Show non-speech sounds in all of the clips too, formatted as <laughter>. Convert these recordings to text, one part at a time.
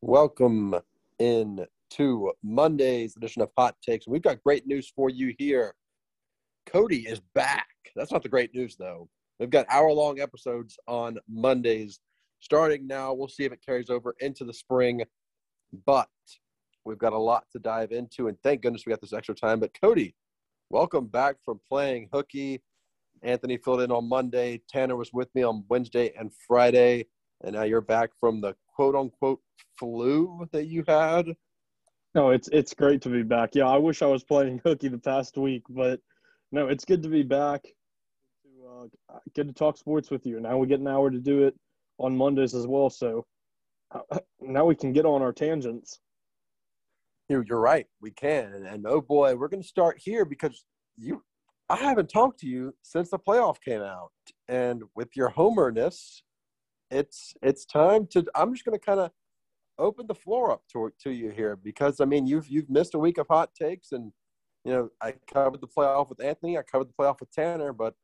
Welcome in to Monday's edition of Hot Takes. We've got great news for you here. Cody is back. That's not the great news, though. We've got hour long episodes on Mondays starting now. We'll see if it carries over into the spring, but we've got a lot to dive into. And thank goodness we got this extra time. But Cody, welcome back from playing hooky. Anthony filled in on Monday. Tanner was with me on Wednesday and Friday. And now you're back from the quote unquote flu that you had. No, it's it's great to be back. Yeah, I wish I was playing <laughs> hooky the past week, but no, it's good to be back. To uh, get to talk sports with you. Now we get an hour to do it on Mondays as well. So <clears throat> now we can get on our tangents. You're, you're right. We can. And, and oh boy, we're going to start here because you, I haven't talked to you since the playoff came out. And with your homerness, it's it's time to. I'm just going to kind of open the floor up to to you here because I mean you've you've missed a week of hot takes and you know I covered the playoff with Anthony, I covered the playoff with Tanner, but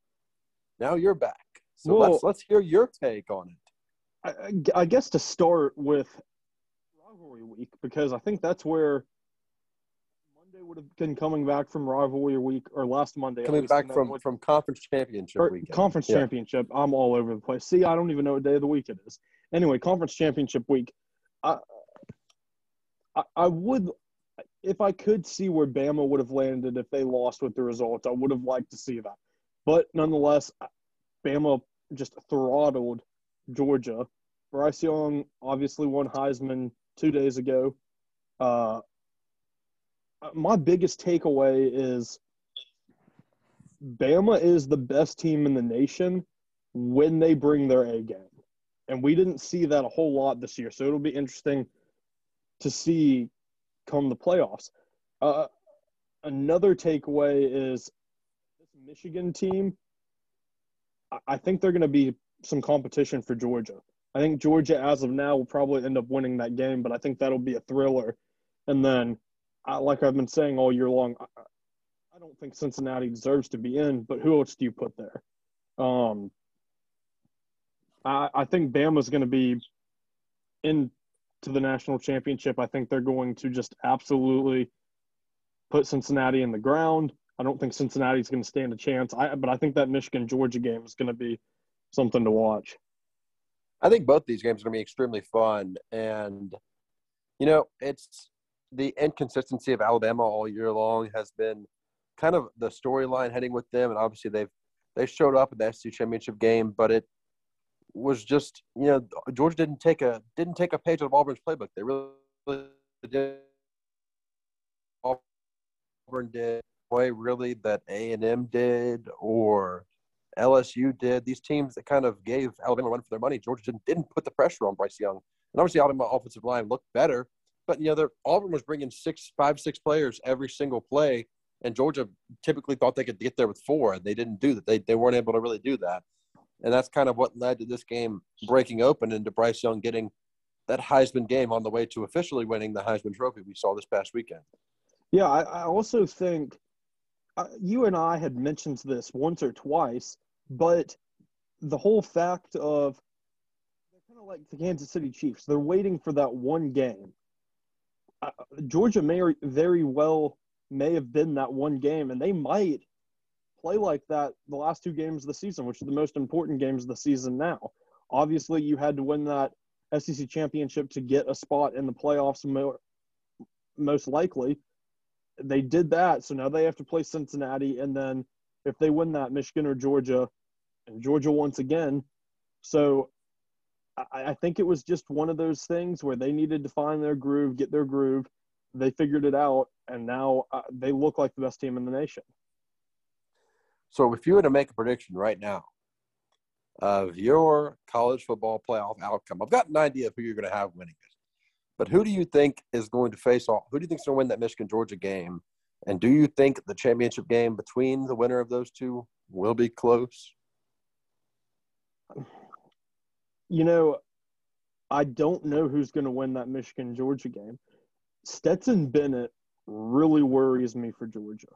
now you're back. So well, let's let's hear your take on it. I, I guess to start with rivalry week because I think that's where would have been coming back from rivalry week or last Monday. Coming back from would, from conference championship week. Conference yeah. championship. I'm all over the place. See, I don't even know what day of the week it is. Anyway, conference championship week. I, I, I would, if I could see where Bama would have landed if they lost with the results, I would have liked to see that. But nonetheless, Bama just throttled Georgia. Bryce Young obviously won Heisman two days ago. Uh, my biggest takeaway is Bama is the best team in the nation when they bring their A game. And we didn't see that a whole lot this year. So it'll be interesting to see come the playoffs. Uh, another takeaway is this Michigan team, I think they're going to be some competition for Georgia. I think Georgia, as of now, will probably end up winning that game, but I think that'll be a thriller. And then, like I've been saying all year long, I don't think Cincinnati deserves to be in, but who else do you put there? Um, I, I think Bama's going to be into the national championship. I think they're going to just absolutely put Cincinnati in the ground. I don't think Cincinnati's going to stand a chance. I, but I think that Michigan Georgia game is going to be something to watch. I think both these games are going to be extremely fun, and you know, it's the inconsistency of Alabama all year long has been kind of the storyline heading with them, and obviously they've they showed up in the SEC championship game, but it was just you know Georgia didn't take a didn't take a page out of Auburn's playbook. They really did. Auburn did way really that A and M did or LSU did. These teams that kind of gave Alabama run for their money. Georgia didn't didn't put the pressure on Bryce Young, and obviously Alabama offensive line looked better. But you know, Auburn was bringing six, five, six players every single play, and Georgia typically thought they could get there with four, and they didn't do that. They they weren't able to really do that and that's kind of what led to this game breaking open and to Bryce Young getting that Heisman game on the way to officially winning the Heisman Trophy we saw this past weekend. Yeah, I, I also think uh, you and I had mentioned this once or twice, but the whole fact of they're kind of like the Kansas City Chiefs. They're waiting for that one game. Georgia may very well may have been that one game, and they might play like that the last two games of the season, which are the most important games of the season now. Obviously, you had to win that SEC championship to get a spot in the playoffs, most likely. They did that, so now they have to play Cincinnati, and then if they win that, Michigan or Georgia, and Georgia once again. So I, I think it was just one of those things where they needed to find their groove, get their groove. They figured it out, and now uh, they look like the best team in the nation. So if you were to make a prediction right now of your college football playoff outcome, I've got an idea of who you're going to have winning it. But who do you think is going to face off? Who do you think is going to win that Michigan Georgia game? And do you think the championship game between the winner of those two will be close? You know, I don't know who's going to win that Michigan Georgia game. Stetson Bennett really worries me for Georgia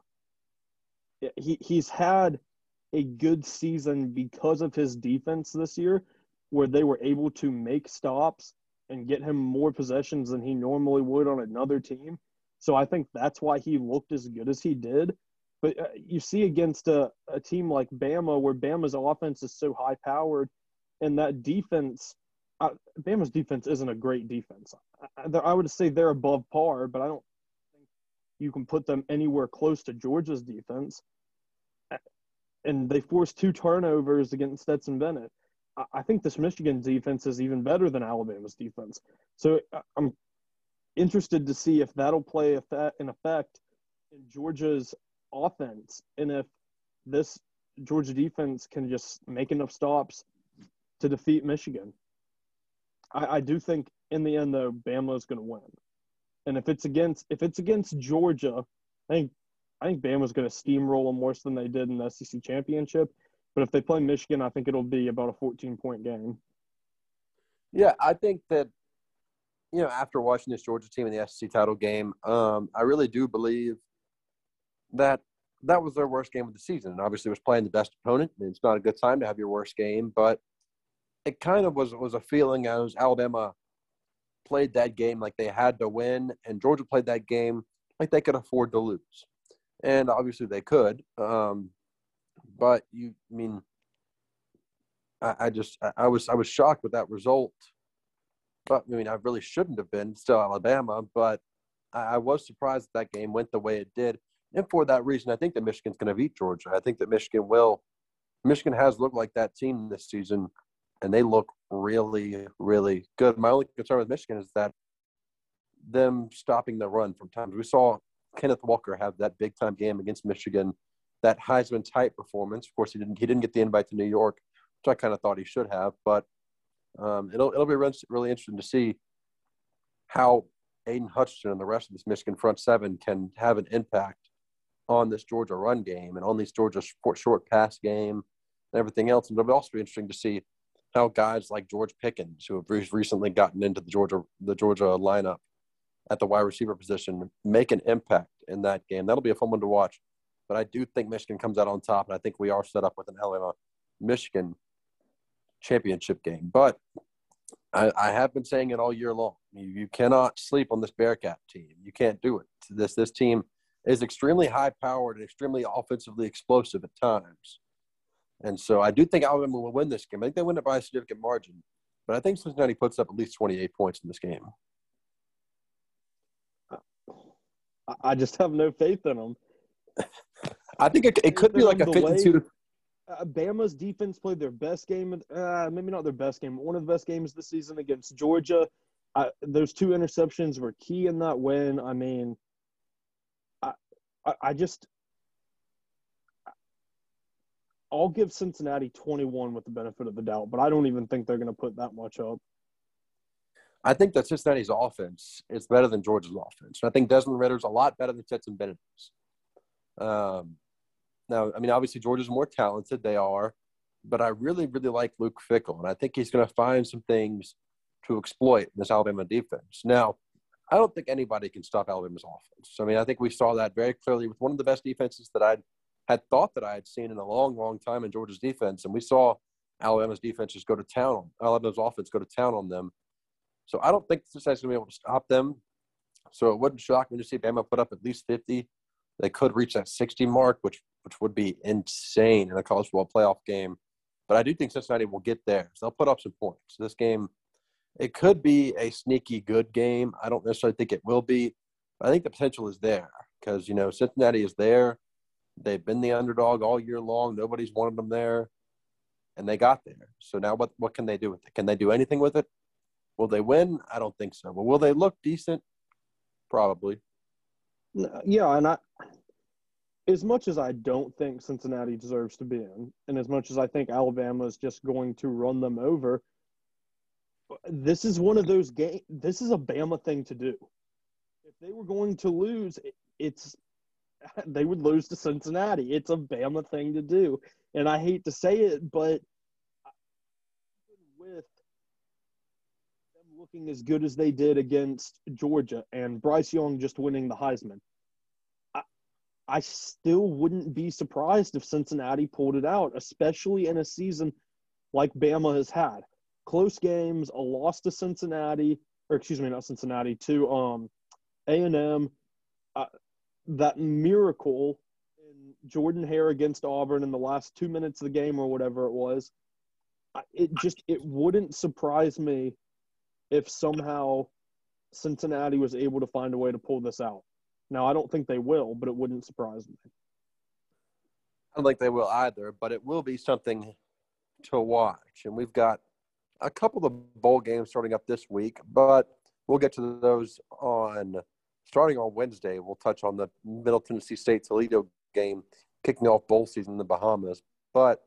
he he's had a good season because of his defense this year, where they were able to make stops and get him more possessions than he normally would on another team. So I think that's why he looked as good as he did. But uh, you see against a, a team like Bama, where Bama's offense is so high powered, and that defense, uh, Bama's defense isn't a great defense. I, I would say they're above par, but I don't think you can put them anywhere close to Georgia's defense. And they forced two turnovers against Stetson Bennett. I think this Michigan defense is even better than Alabama's defense. So I'm interested to see if that'll play an effect in Georgia's offense and if this Georgia defense can just make enough stops to defeat Michigan. I, I do think in the end though, Bama is going to win. And if it's against if it's against Georgia, I think I think Bama's going to steamroll them worse than they did in the SEC championship. But if they play Michigan, I think it'll be about a 14 point game. Yeah, I think that you know after watching this Georgia team in the SEC title game, um, I really do believe that that was their worst game of the season. And obviously, was playing the best opponent. And it's not a good time to have your worst game, but it kind of was was a feeling as Alabama played that game like they had to win, and Georgia played that game like they could afford to lose. And obviously, they could. Um, but you I mean I, I just I, I was I was shocked with that result. But I mean I really shouldn't have been still Alabama, but I, I was surprised that, that game went the way it did. And for that reason, I think that Michigan's going to beat Georgia. I think that Michigan will. Michigan has looked like that team this season, and they look really, really good. My only concern with Michigan is that them stopping the run from times. We saw Kenneth Walker have that big time game against Michigan that Heisman type performance. Of course, he didn't he didn't get the invite to New York, which I kind of thought he should have. But um, it'll it'll be really interesting to see how Aidan Hutchinson and the rest of this Michigan front seven can have an impact on this Georgia run game and on these Georgia short, short pass game and everything else. And it'll also be interesting to see how guys like George Pickens, who have recently gotten into the Georgia the Georgia lineup at the wide receiver position, make an impact in that game. That'll be a fun one to watch. But I do think Michigan comes out on top, and I think we are set up with an Alabama Michigan championship game. But I, I, have been saying it all year long. You, you cannot sleep on this Bearcat team. You can't do it. This this team is extremely high powered and extremely offensively explosive at times. And so I do think Alabama will win this game. I think they win it by a significant margin. But I think Cincinnati puts up at least 28 points in this game. I just have no faith in them. <laughs> I think it, it could be like a 52 uh, Bama's defense played their best game, uh, maybe not their best game, but one of the best games this season against Georgia. Uh, those two interceptions were key in that win. I mean, I, I, I just, I'll give Cincinnati 21 with the benefit of the doubt, but I don't even think they're going to put that much up. I think that Cincinnati's offense is better than Georgia's offense. I think Desmond Ridder's a lot better than Stetson Bennett. Um, now, I mean, obviously Georgia's more talented. They are, but I really, really like Luke Fickell, and I think he's going to find some things to exploit in this Alabama defense. Now, I don't think anybody can stop Alabama's offense. I mean, I think we saw that very clearly with one of the best defenses that I had thought that I had seen in a long, long time in Georgia's defense, and we saw Alabama's defense just go to town on Alabama's offense go to town on them. So I don't think Cincinnati's going to be able to stop them. So it wouldn't shock me to see Bama put up at least 50 they could reach that 60 mark, which which would be insane in a college football playoff game. But I do think Cincinnati will get there. So they'll put up some points. This game, it could be a sneaky good game. I don't necessarily think it will be. I think the potential is there because you know Cincinnati is there. They've been the underdog all year long. Nobody's wanted them there, and they got there. So now, what what can they do with it? Can they do anything with it? Will they win? I don't think so. But will they look decent? Probably. Yeah, and I, as much as I don't think Cincinnati deserves to be in, and as much as I think Alabama is just going to run them over, this is one of those games. This is a Bama thing to do. If they were going to lose, it's <laughs> they would lose to Cincinnati. It's a Bama thing to do, and I hate to say it, but with them looking as good as they did against Georgia and Bryce Young just winning the Heisman. I, still wouldn't be surprised if Cincinnati pulled it out, especially in a season like Bama has had. close games, a loss to Cincinnati, or excuse me, not Cincinnati, to um, A and M. Uh, that miracle in Jordan Hare against Auburn in the last two minutes of the game or whatever it was. It just it wouldn't surprise me if somehow Cincinnati was able to find a way to pull this out. Now I don't think they will, but it wouldn't surprise me. I don't think they will either, but it will be something to watch. And we've got a couple of bowl games starting up this week, but we'll get to those on starting on Wednesday. We'll touch on the Middle Tennessee State Toledo game kicking off bowl season in the Bahamas. But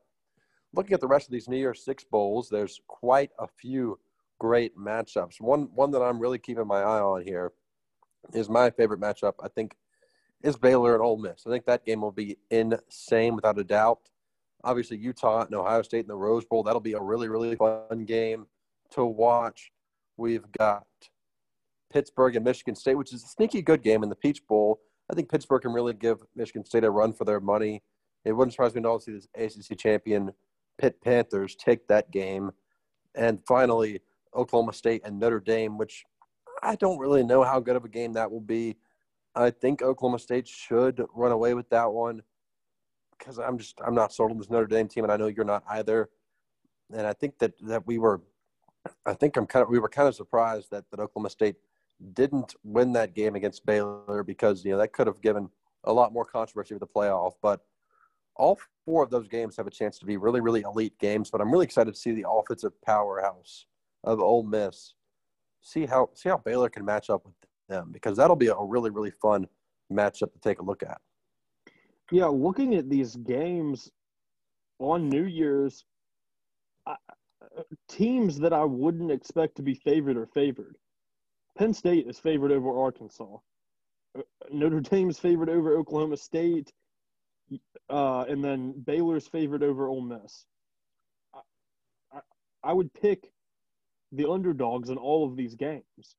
looking at the rest of these New Year's Six bowls, there's quite a few great matchups. One one that I'm really keeping my eye on here is my favorite matchup. I think is Baylor and Ole Miss. I think that game will be insane without a doubt. Obviously, Utah and Ohio State in the Rose Bowl. That'll be a really, really fun game to watch. We've got Pittsburgh and Michigan State, which is a sneaky good game in the Peach Bowl. I think Pittsburgh can really give Michigan State a run for their money. It wouldn't surprise me at all to see this ACC champion Pitt Panthers take that game. And finally, Oklahoma State and Notre Dame, which I don't really know how good of a game that will be. I think Oklahoma State should run away with that one because I'm just I'm not sold on this Notre Dame team, and I know you're not either. And I think that that we were, I think I'm kind of we were kind of surprised that that Oklahoma State didn't win that game against Baylor because you know that could have given a lot more controversy with the playoff. But all four of those games have a chance to be really really elite games. But I'm really excited to see the offensive powerhouse of Ole Miss. See how see how Baylor can match up with them because that'll be a really really fun matchup to take a look at. Yeah, looking at these games on New Year's, I, teams that I wouldn't expect to be favored are favored. Penn State is favored over Arkansas. Uh, Notre Dame's favored over Oklahoma State, uh, and then Baylor's favored over Ole Miss. I, I, I would pick the underdogs in all of these games.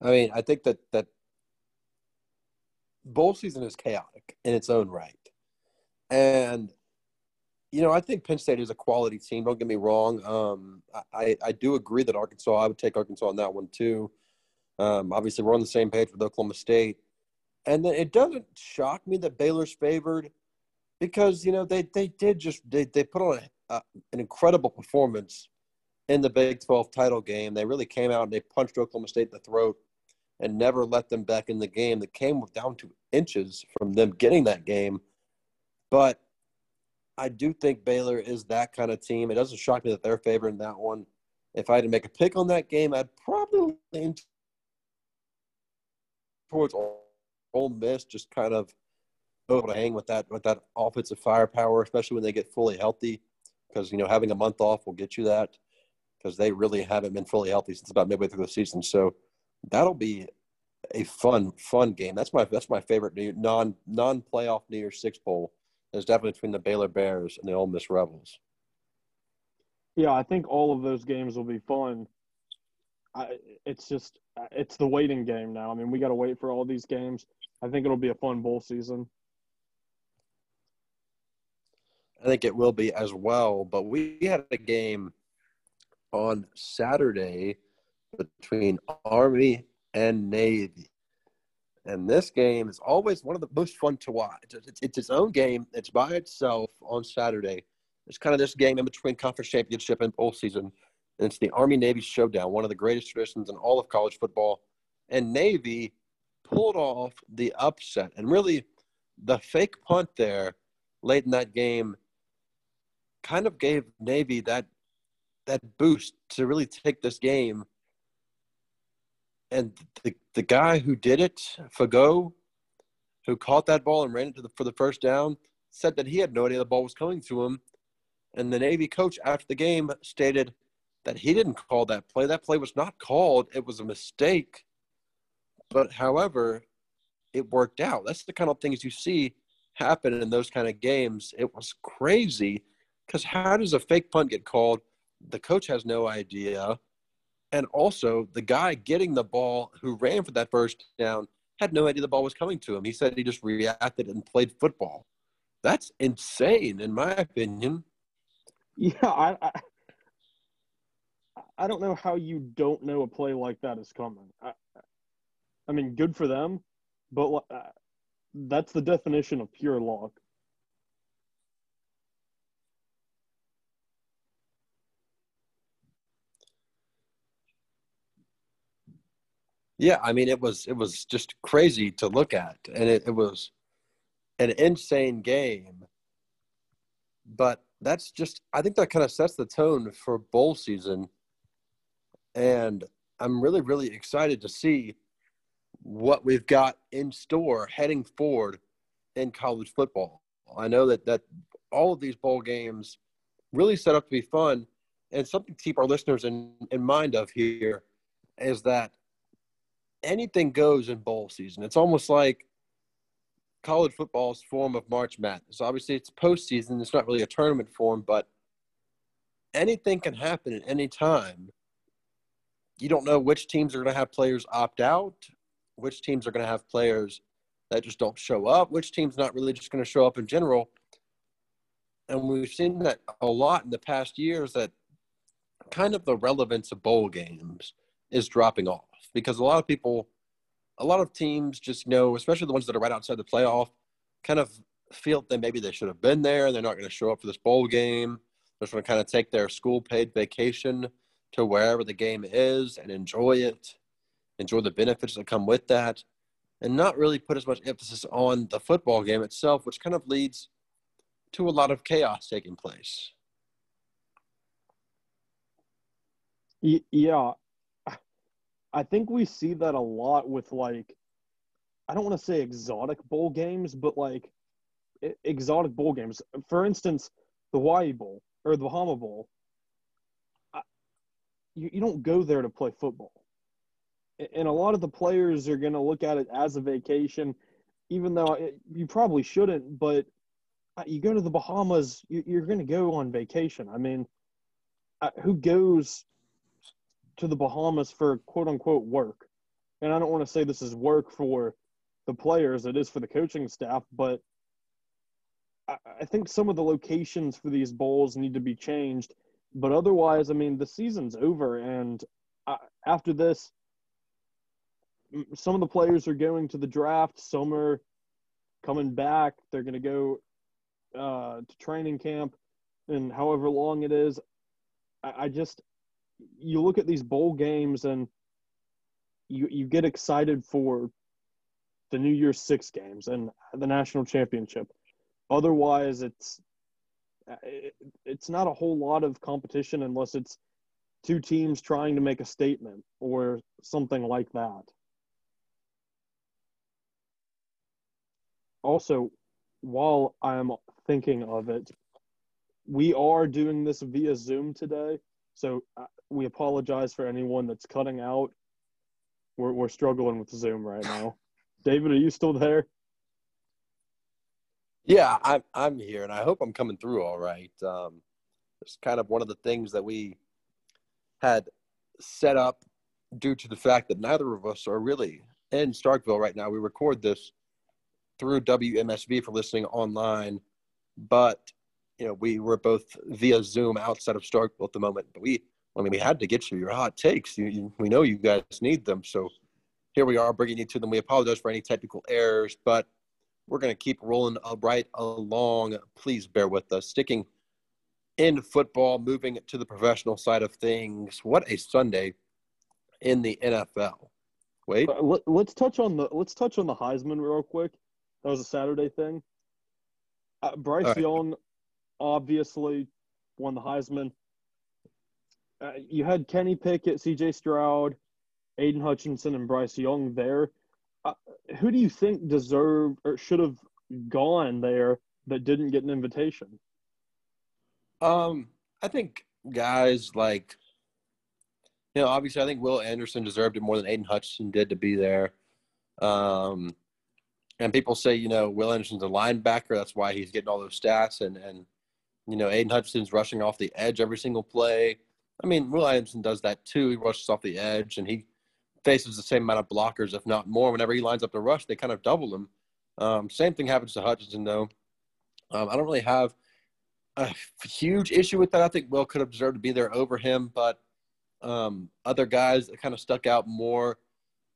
I mean, I think that that bowl season is chaotic in its own right, and you know, I think Penn State is a quality team. Don't get me wrong. Um, I I do agree that Arkansas. I would take Arkansas on that one too. Um, obviously, we're on the same page with Oklahoma State, and then it doesn't shock me that Baylor's favored because you know they they did just they they put on a, uh, an incredible performance in the Big 12 title game. They really came out and they punched Oklahoma State in the throat and never let them back in the game. The came down to inches from them getting that game. But I do think Baylor is that kind of team. It doesn't shock me that they're favoring that one. If I had to make a pick on that game, I'd probably lean towards Ole Miss, just kind of able to hang with that with that offensive firepower, especially when they get fully healthy. Because you know having a month off will get you that because they really haven't been fully healthy since about midway through the season. So that'll be a fun, fun game. That's my that's my favorite non non playoff New Year's Six bowl. Is definitely between the Baylor Bears and the Ole Miss Rebels. Yeah, I think all of those games will be fun. I, it's just it's the waiting game now. I mean, we got to wait for all these games. I think it'll be a fun bowl season. I think it will be as well. But we had a game on Saturday between Army and Navy. And this game is always one of the most fun to watch. It's, it's its own game. It's by itself on Saturday. It's kind of this game in between conference championship and bowl season. And it's the Army Navy showdown, one of the greatest traditions in all of college football. And Navy pulled off the upset. And really, the fake punt there late in that game kind of gave Navy that that boost to really take this game. And the the guy who did it, Fagot, who caught that ball and ran it the, for the first down, said that he had no idea the ball was coming to him. And the Navy coach after the game stated that he didn't call that play. That play was not called. It was a mistake. But however, it worked out. That's the kind of things you see happen in those kind of games. It was crazy because how does a fake punt get called the coach has no idea. And also, the guy getting the ball who ran for that first down had no idea the ball was coming to him. He said he just reacted and played football. That's insane, in my opinion. Yeah, I, I, I don't know how you don't know a play like that is coming. I, I mean, good for them, but uh, that's the definition of pure luck. Yeah, I mean it was it was just crazy to look at, and it, it was an insane game. But that's just I think that kind of sets the tone for bowl season, and I'm really really excited to see what we've got in store heading forward in college football. I know that that all of these bowl games really set up to be fun, and something to keep our listeners in, in mind of here is that anything goes in bowl season. It's almost like college football's form of March Madness. Obviously, it's postseason. It's not really a tournament form, but anything can happen at any time. You don't know which teams are going to have players opt out, which teams are going to have players that just don't show up, which team's not really just going to show up in general. And we've seen that a lot in the past years that kind of the relevance of bowl games is dropping off because a lot of people, a lot of teams just know, especially the ones that are right outside the playoff, kind of feel that maybe they should have been there. And they're not going to show up for this bowl game. They're just going to kind of take their school paid vacation to wherever the game is and enjoy it, enjoy the benefits that come with that, and not really put as much emphasis on the football game itself, which kind of leads to a lot of chaos taking place. Yeah, I think we see that a lot with like I don't want to say exotic bowl games, but like exotic bowl games. For instance, the Hawaii Bowl or the Bahama Bowl. I, you, you don't go there to play football. And a lot of the players are going to look at it as a vacation, even though it, you probably shouldn't. But uh, you go to the Bahamas, you, you're going to go on vacation. I mean, uh, who goes to the Bahamas for quote unquote work. And I don't want to say this is work for the players, it is for the coaching staff, but I, I think some of the locations for these bowls need to be changed. But otherwise, I mean, the season's over. And I, after this, some of the players are going to the draft, some are coming back. They're going to go uh, to training camp and however long it is. I, I just you look at these bowl games and you you get excited for the New Year's Six games and the national championship. Otherwise, it's it's not a whole lot of competition unless it's two teams trying to make a statement or something like that. Also, while I'm thinking of it, we are doing this via Zoom today. So uh, we apologize for anyone that's cutting out. We're we're struggling with Zoom right <laughs> now. David, are you still there? Yeah, I'm I'm here, and I hope I'm coming through all right. Um, it's kind of one of the things that we had set up due to the fact that neither of us are really in Starkville right now. We record this through WMSV for listening online, but you know we were both via Zoom outside of Starkville at the moment. But we I mean, we had to get you your hot takes. You, you, we know you guys need them. So here we are bringing you to them. We apologize for any technical errors, but we're going to keep rolling right along. Please bear with us. Sticking in football, moving to the professional side of things. What a Sunday in the NFL. Wait, uh, let, us touch on the let's touch on the Heisman real quick. That was a Saturday thing. Uh, Bryce right. Young obviously won the Heisman uh, you had Kenny Pickett, C.J. Stroud, Aidan Hutchinson, and Bryce Young there. Uh, who do you think deserved or should have gone there that didn't get an invitation? Um, I think guys like, you know, obviously, I think Will Anderson deserved it more than Aidan Hutchinson did to be there. Um, and people say, you know, Will Anderson's a linebacker. That's why he's getting all those stats. And, and you know, Aidan Hutchinson's rushing off the edge every single play. I mean, Will Anderson does that too. He rushes off the edge and he faces the same amount of blockers, if not more. Whenever he lines up to rush, they kind of double him. Um, same thing happens to Hutchinson, though. Um, I don't really have a huge issue with that. I think Will could have deserved to be there over him, but um, other guys that kind of stuck out more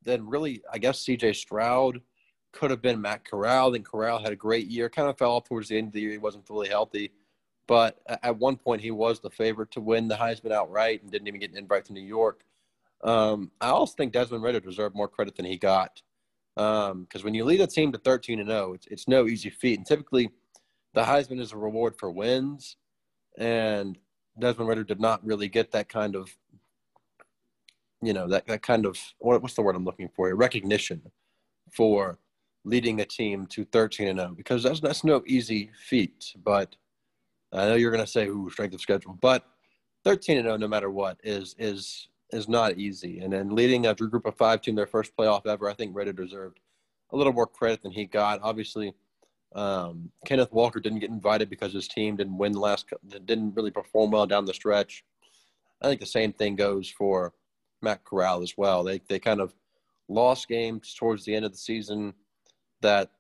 than really, I guess, CJ Stroud could have been Matt Corral. Then Corral had a great year, kind of fell off towards the end of the year. He wasn't fully healthy. But at one point, he was the favorite to win the Heisman outright and didn't even get an invite to New York. Um, I also think Desmond Ridder deserved more credit than he got. Because um, when you lead a team to 13 and 0, it's, it's no easy feat. And typically, the Heisman is a reward for wins. And Desmond Ridder did not really get that kind of, you know, that, that kind of, what, what's the word I'm looking for? Recognition for leading a team to 13 and 0 because that's that's no easy feat. But I know you're going to say, "Ooh, strength of schedule," but 13 and 0, no matter what, is is is not easy. And then leading a group of five team their first playoff ever, I think Ridder deserved a little more credit than he got. Obviously, um, Kenneth Walker didn't get invited because his team didn't win the last, didn't really perform well down the stretch. I think the same thing goes for Matt Corral as well. They they kind of lost games towards the end of the season that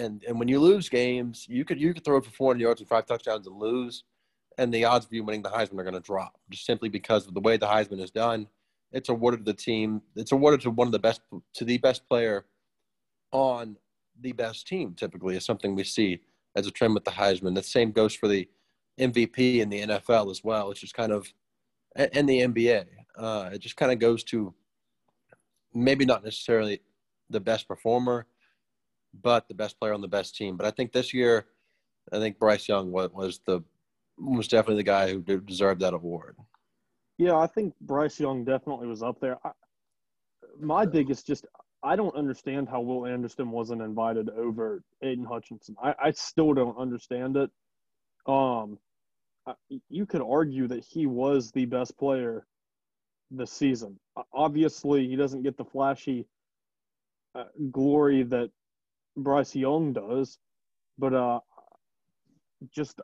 and and when you lose games, you could you could throw it for 400 yards and five touchdowns and lose, and the odds of you winning the Heisman are going to drop just simply because of the way the Heisman is done. It's awarded to the team. It's awarded to one of the best to the best player on the best team. Typically, is something we see as a trend with the Heisman. The same goes for the MVP in the NFL as well. It's just kind of and the NBA. Uh, it just kind of goes to maybe not necessarily the best performer but the best player on the best team. But I think this year, I think Bryce Young was, the was definitely the guy who deserved that award. Yeah, I think Bryce Young definitely was up there. I, my biggest just I don't understand how Will Anderson wasn't invited over Aidan Hutchinson. I, I still don't understand it. Um, you could argue that he was the best player this season. Obviously, he doesn't get the flashy uh, glory that Bryce Young does, but uh, just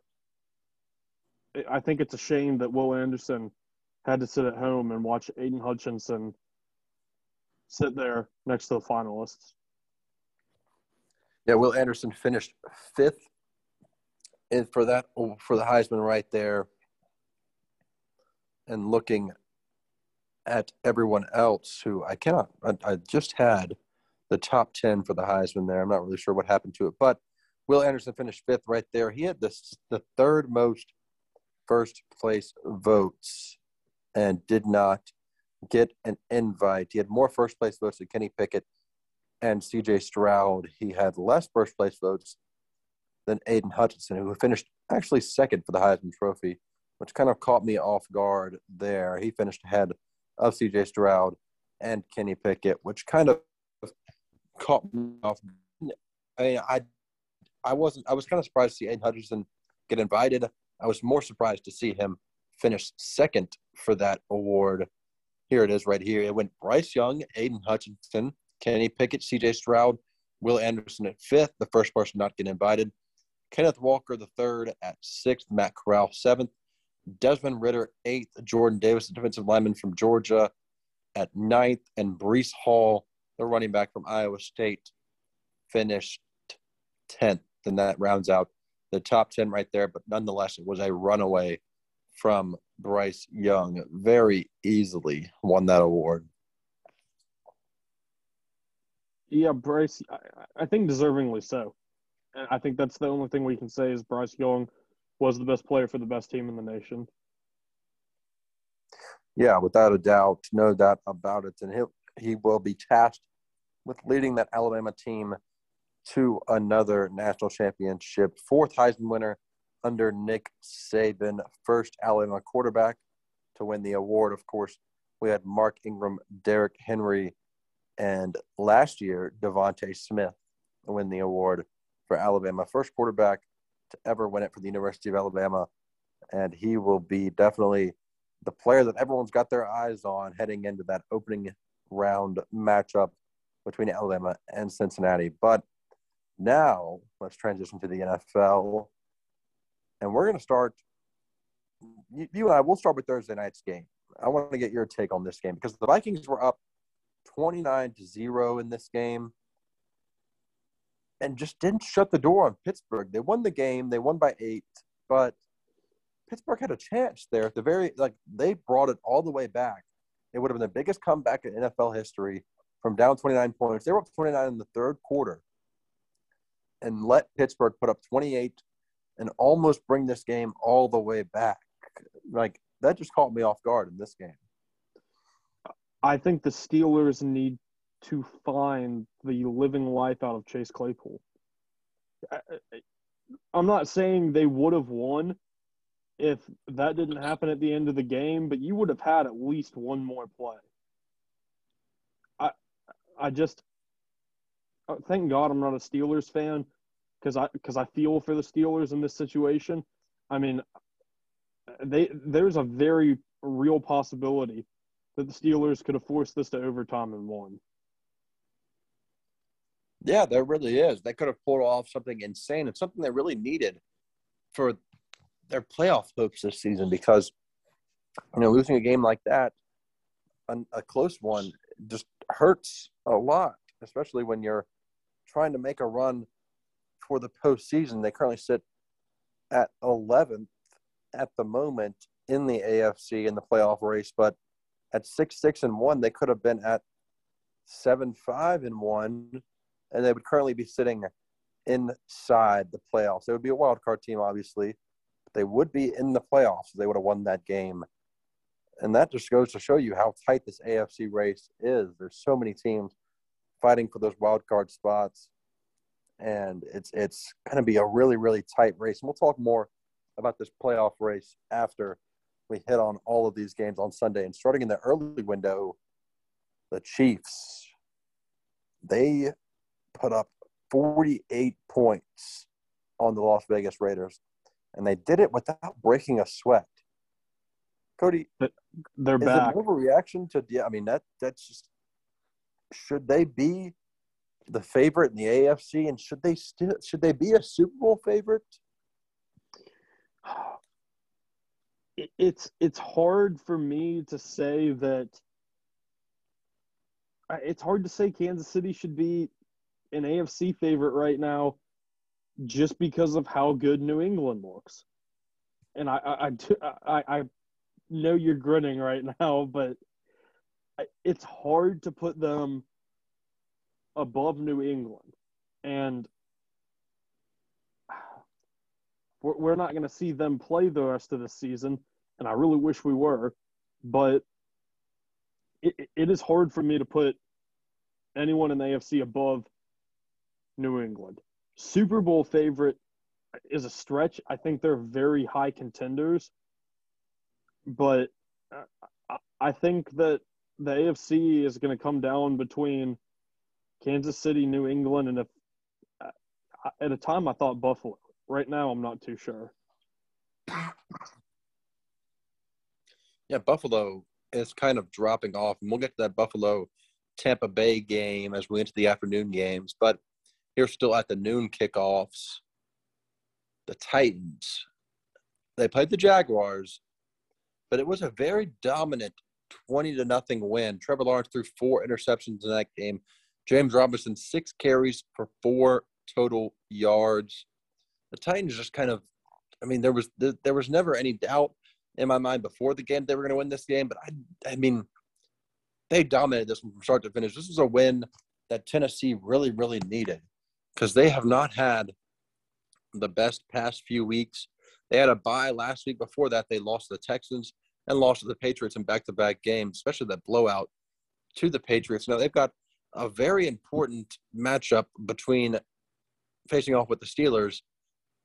I think it's a shame that Will Anderson had to sit at home and watch Aidan Hutchinson sit there next to the finalists. Yeah, Will Anderson finished fifth and for that for the Heisman right there. And looking at everyone else who I cannot I, I just had the top 10 for the Heisman there. I'm not really sure what happened to it, but Will Anderson finished fifth right there. He had the, the third most first place votes and did not get an invite. He had more first place votes than Kenny Pickett and CJ Stroud. He had less first place votes than Aidan Hutchinson, who finished actually second for the Heisman Trophy, which kind of caught me off guard there. He finished ahead of CJ Stroud and Kenny Pickett, which kind of caught me off. I mean, I I wasn't. I was kind of surprised to see Aidan Hutchinson get invited. I was more surprised to see him finish second for that award. Here it is, right here. It went Bryce Young, Aidan Hutchinson, Kenny Pickett, C.J. Stroud, Will Anderson at fifth, the first person not getting invited. Kenneth Walker the third at sixth, Matt Corral seventh, Desmond Ridder eighth, Jordan Davis, the defensive lineman from Georgia, at ninth, and Breece Hall the running back from Iowa State, finished 10th. And that rounds out the top 10 right there. But nonetheless, it was a runaway from Bryce Young. Very easily won that award. Yeah, Bryce, I, I think deservingly so. And I think that's the only thing we can say is Bryce Young was the best player for the best team in the nation. Yeah, without a doubt, no doubt about it. And he'll he will be tasked with leading that Alabama team to another national championship. Fourth Heisman winner under Nick Saban, first Alabama quarterback to win the award. Of course, we had Mark Ingram, Derrick Henry, and last year DeVonta Smith win the award for Alabama. First quarterback to ever win it for the University of Alabama, and he will be definitely the player that everyone's got their eyes on heading into that opening round matchup between Alabama and Cincinnati. But now let's transition to the NFL. And we're going to start, you and I, we'll start with Thursday night's game. I want to get your take on this game because the Vikings were up 29 to 0 in this game and just didn't shut the door on Pittsburgh. They won the game, they won by eight, but Pittsburgh had a chance there at the very like they brought it all the way back. It would have been the biggest comeback in NFL history from down 29 points. They were up 29 in the third quarter and let Pittsburgh put up 28 and almost bring this game all the way back. Like that just caught me off guard in this game. I think the Steelers need to find the living life out of Chase Claypool. I'm not saying they would have won if that didn't happen at the end of the game, but you would have had at least one more play. I I just uh, thank God I'm not a Steelers fan because I because I feel for the Steelers in this situation. I mean, they there's a very real possibility that the Steelers could have forced this to overtime and won. Yeah, there really is. They could have pulled off something insane and something they really needed for their playoff hopes this season because you know losing a game like that, a close one, just hurts a lot, especially when you're trying to make a run for the postseason. They currently sit at 11th at the moment in the AFC in the playoff race, but at six six and one, they could have been at seven five and one and they would currently be sitting inside the playoffs. It would be a wild card team, obviously. They would be in the playoffs. They would have won that game. And that just goes to show you how tight this AFC race is. There's so many teams fighting for those wild card spots. And it's it's going to be a really, really tight race. And we'll talk more about this playoff race after we hit on all of these games on Sunday. And starting in the early window, the Chiefs, they put up 48 points on the Las Vegas Raiders, and they did it without breaking a sweat. Cody, they're back. It overreaction to yeah. I mean that that's just should they be the favorite in the AFC, and should they still should they be a Super Bowl favorite? <sighs> It's it's hard for me to say that. It's hard to say Kansas City should be an AFC favorite right now just because of how good New England looks. And I, I, I, I know you're grinning right now, but it's hard to put them above New England. And we're not going to see them play the rest of the season. And I really wish we were. But it, it is hard for me to put anyone in the AFC above New England. Super Bowl favorite is a stretch. I think they're very high contenders, but I think that the AFC is going to come down between Kansas City, New England, and if at a time I thought Buffalo. Right now, I'm not too sure. Yeah, Buffalo is kind of dropping off, and we'll get to that Buffalo Tampa Bay game as we enter the afternoon games. But here still at the noon kickoffs. The Titans. They played the Jaguars, but it was a very dominant 20 to nothing win. Trevor Lawrence threw four interceptions in that game. James Robinson, six carries for four total yards. The Titans just kind of, I mean, there was there was never any doubt in my mind before the game they were going to win this game, but I, I mean, they dominated this from start to finish. This was a win that Tennessee really, really needed because they have not had the best past few weeks. They had a bye last week. Before that, they lost to the Texans and lost to the Patriots in back-to-back games, especially that blowout to the Patriots. Now they've got a very important matchup between facing off with the Steelers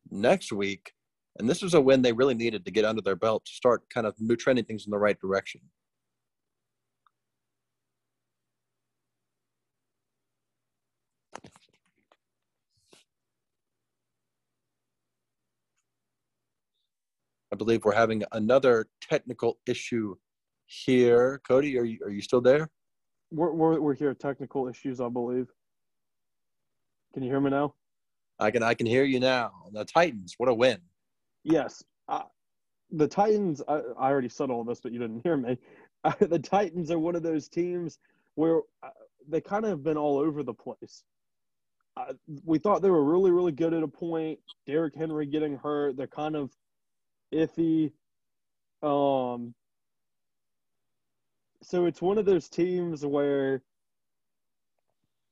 next week, and this was a win they really needed to get under their belt to start kind of trending things in the right direction. Believe we're having another technical issue here. Cody, are you are you still there? We're we're we're here. Technical issues, I believe. Can you hear me now? I can I can hear you now. The Titans, what a win! Yes, uh, the Titans. I, I already said all this, but you didn't hear me. <laughs> Uh, the Titans are one of those teams where uh, they kind of have been all over the place. Uh, we thought they were really, really good at a point. Derrick Henry getting hurt. They're kind of iffy. Um, so it's one of those teams where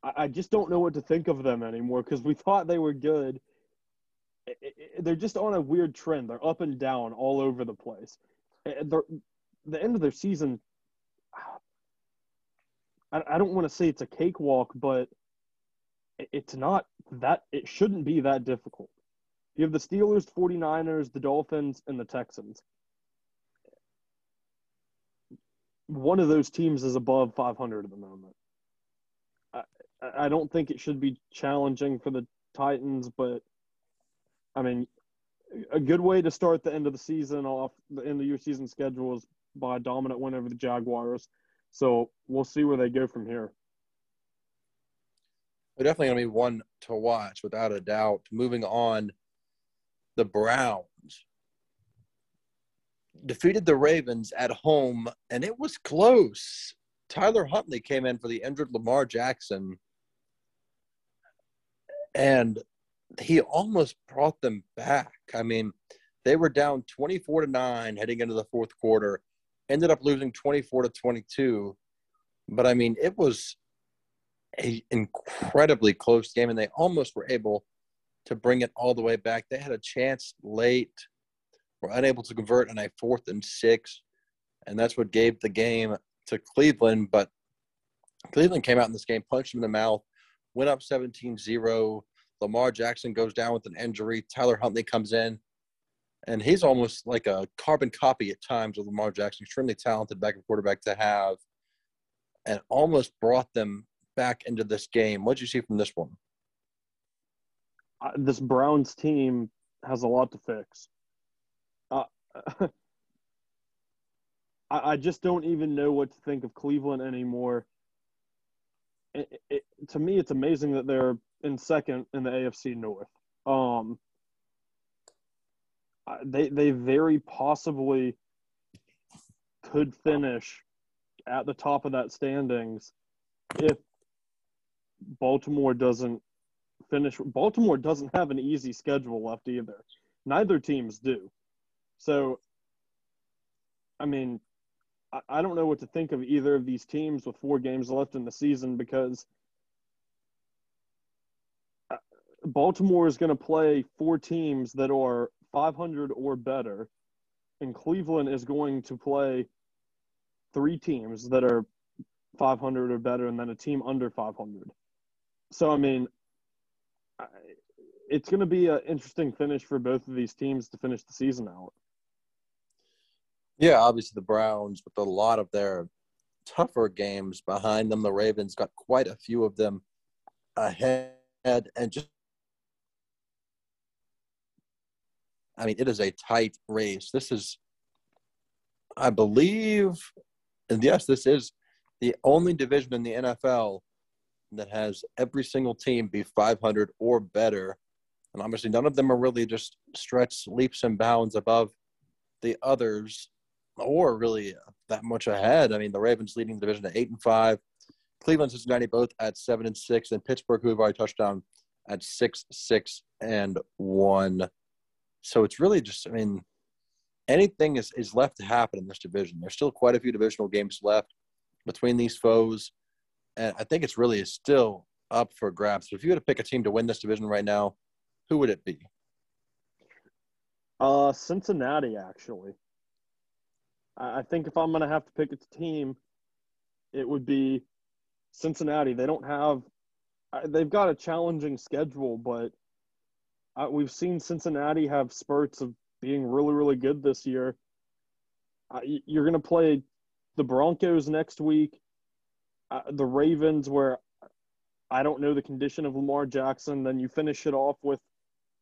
I, I just don't know what to think of them anymore because we thought they were good. It, it, they're just on a weird trend. They're up and down all over the place. They're, the end of their season, I, I don't want to say it's a cakewalk, but it's not that it shouldn't be that difficult. You have the Steelers, 49ers, the Dolphins, and the Texans. One of those teams is above 500 at the moment. I, I don't think it should be challenging for the Titans, but I mean, a good way to start the end of the season off the end of your season schedule is by a dominant win over the Jaguars. So we'll see where they go from here. They're definitely going to be one to watch without a doubt. Moving on, the Browns defeated the Ravens at home, and it was close. Tyler Huntley came in for the injured Lamar Jackson, and he almost brought them back. I mean, they were down 24 to 9 heading into the fourth quarter, ended up losing 24 to 22. But I mean, it was an incredibly close game, and they almost were able to bring it all the way back. They had a chance late, were unable to convert on a fourth and six, and that's what gave the game to Cleveland. But Cleveland came out in this game, punched him in the mouth, went up 17 0. Lamar Jackson goes down with an injury. Tyler Huntley comes in, and he's almost like a carbon copy at times of Lamar Jackson. Extremely talented backup quarterback to have, and almost brought them back into this game. What did you see from this one? This Browns team has a lot to fix. Uh, <laughs> I, I just don't even know what to think of Cleveland anymore. It, it, to me, it's amazing that they're in second in the AFC North. Um, they they very possibly could finish at the top of that standings if Baltimore doesn't finish. Baltimore doesn't have an easy schedule left either. Neither teams do. So, I mean, I, I don't know what to think of either of these teams with four games left in the season because uh, Baltimore is going to play four teams that are 500 or better, and Cleveland is going to play three teams that are 500 or better, and then a team under 500. So, I mean, it's going to be an interesting finish for both of these teams to finish the season out. Yeah, obviously the Browns with a lot of their tougher games behind them. The Ravens got quite a few of them ahead, and just I mean, it is a tight race. This is, I believe, and yes, this is the only division in the NFL that has every single team be 500 or better. And obviously, none of them are really just stretched leaps and bounds above the others or really that much ahead. I mean, the Ravens leading the division at eight and five, Cleveland, Cincinnati both at seven and six, and Pittsburgh, who have already touched down, at six, six, and one. So it's really just, I mean, anything is, is left to happen in this division. There's still quite a few divisional games left between these foes and I think it's really still up for grabs. So if you had to pick a team to win this division right now, who would it be? Uh, Cincinnati, actually. I think if I'm going to have to pick a team, it would be Cincinnati. They don't have, they've got a challenging schedule, but we've seen Cincinnati have spurts of being really, really good this year. You're going to play the Broncos next week uh, the Ravens, where I don't know the condition of Lamar Jackson, then you finish it off with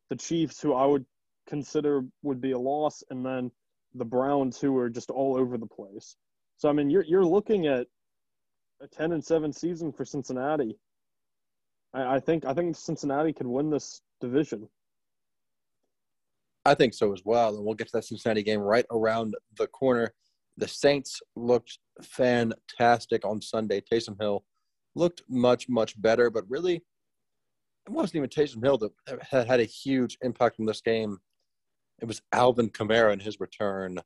the Chiefs, who I would consider would be a loss, and then the Browns, who are just all over the place. So I mean, you're you're looking at a ten and seven season for Cincinnati. I, I think I think Cincinnati could win this division. I think so as well, and we'll get to that Cincinnati game right around the corner. The Saints looked fantastic on Sunday. Taysom Hill looked much, much better, but really, it wasn't even Taysom Hill that had had a huge impact in this game. it was Alvin Kamara in his return,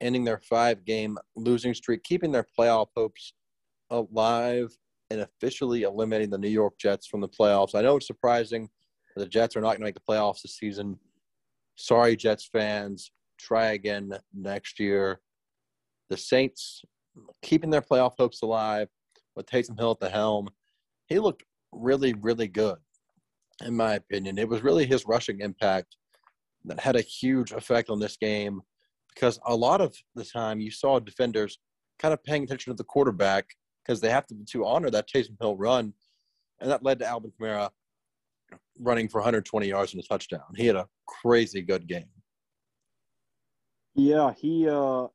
ending their five game losing streak, keeping their playoff hopes alive, and officially eliminating the New York Jets from the playoffs. I know it's surprising. The Jets are not going to make the playoffs this season. Sorry, Jets fans. Try again next year. The Saints keeping their playoff hopes alive with Taysom Hill at the helm. He looked really, really good, in my opinion. It was really his rushing impact that had a huge effect on this game because a lot of the time you saw defenders kind of paying attention to the quarterback because they have to, to honor that Taysom Hill run. And that led to Alvin Kamara running for 120 yards and a touchdown. He had a crazy good game. Yeah, he uh,